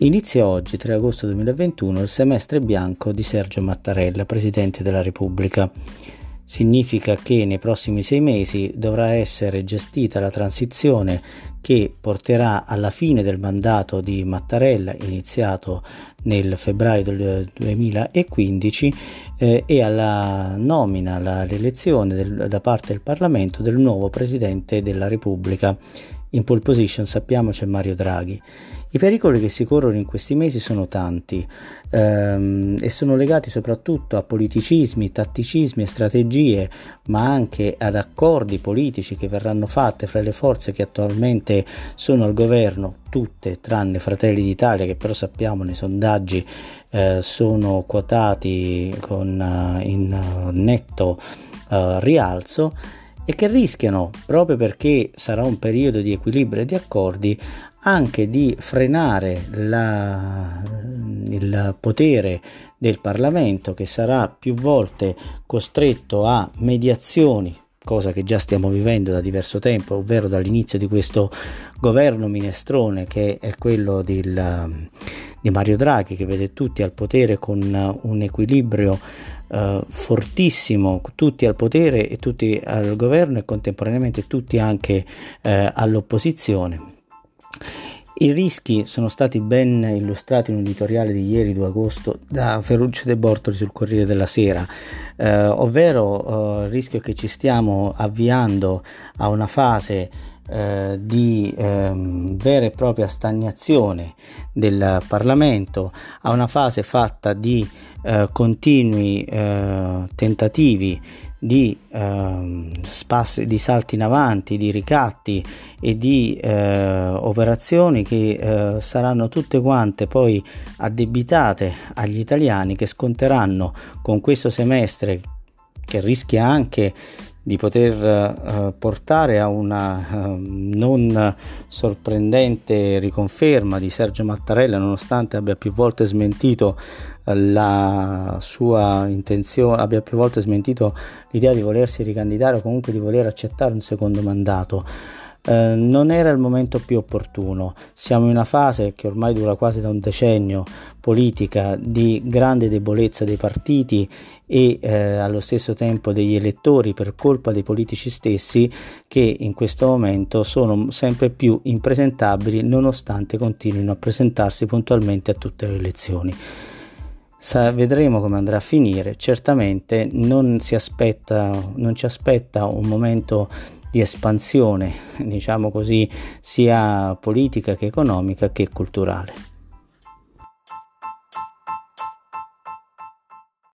Inizia oggi, 3 agosto 2021, il semestre bianco di Sergio Mattarella, Presidente della Repubblica. Significa che nei prossimi sei mesi dovrà essere gestita la transizione che porterà alla fine del mandato di Mattarella, iniziato nel febbraio del 2015, eh, e alla nomina, all'elezione da parte del Parlamento del nuovo Presidente della Repubblica. In pole position sappiamo c'è Mario Draghi. I pericoli che si corrono in questi mesi sono tanti ehm, e sono legati soprattutto a politicismi, tatticismi e strategie, ma anche ad accordi politici che verranno fatti fra le forze che attualmente sono al governo, tutte tranne Fratelli d'Italia, che però sappiamo nei sondaggi eh, sono quotati con, uh, in uh, netto uh, rialzo e che rischiano, proprio perché sarà un periodo di equilibrio e di accordi, anche di frenare la, il potere del Parlamento che sarà più volte costretto a mediazioni cosa che già stiamo vivendo da diverso tempo, ovvero dall'inizio di questo governo minestrone che è quello del, di Mario Draghi, che vede tutti al potere con un equilibrio eh, fortissimo, tutti al potere e tutti al governo e contemporaneamente tutti anche eh, all'opposizione. I rischi sono stati ben illustrati in un editoriale di ieri 2 agosto da Ferruccio De Bortoli sul Corriere della Sera, eh, ovvero eh, il rischio che ci stiamo avviando a una fase eh, di ehm, vera e propria stagnazione del Parlamento, a una fase fatta di eh, continui eh, tentativi di, eh, spassi, di salti in avanti, di ricatti e di eh, operazioni che eh, saranno tutte quante poi addebitate agli italiani che sconteranno con questo semestre che rischia anche di poter uh, portare a una uh, non sorprendente riconferma di Sergio Mattarella nonostante abbia più volte smentito uh, la sua intenzione, abbia più volte smentito l'idea di volersi ricandidare o comunque di voler accettare un secondo mandato. Eh, non era il momento più opportuno. Siamo in una fase che ormai dura quasi da un decennio politica di grande debolezza dei partiti e eh, allo stesso tempo degli elettori per colpa dei politici stessi che in questo momento sono sempre più impresentabili nonostante continuino a presentarsi puntualmente a tutte le elezioni. Sa, vedremo come andrà a finire, certamente non, si aspetta, non ci aspetta un momento di espansione, diciamo così, sia politica che economica che culturale.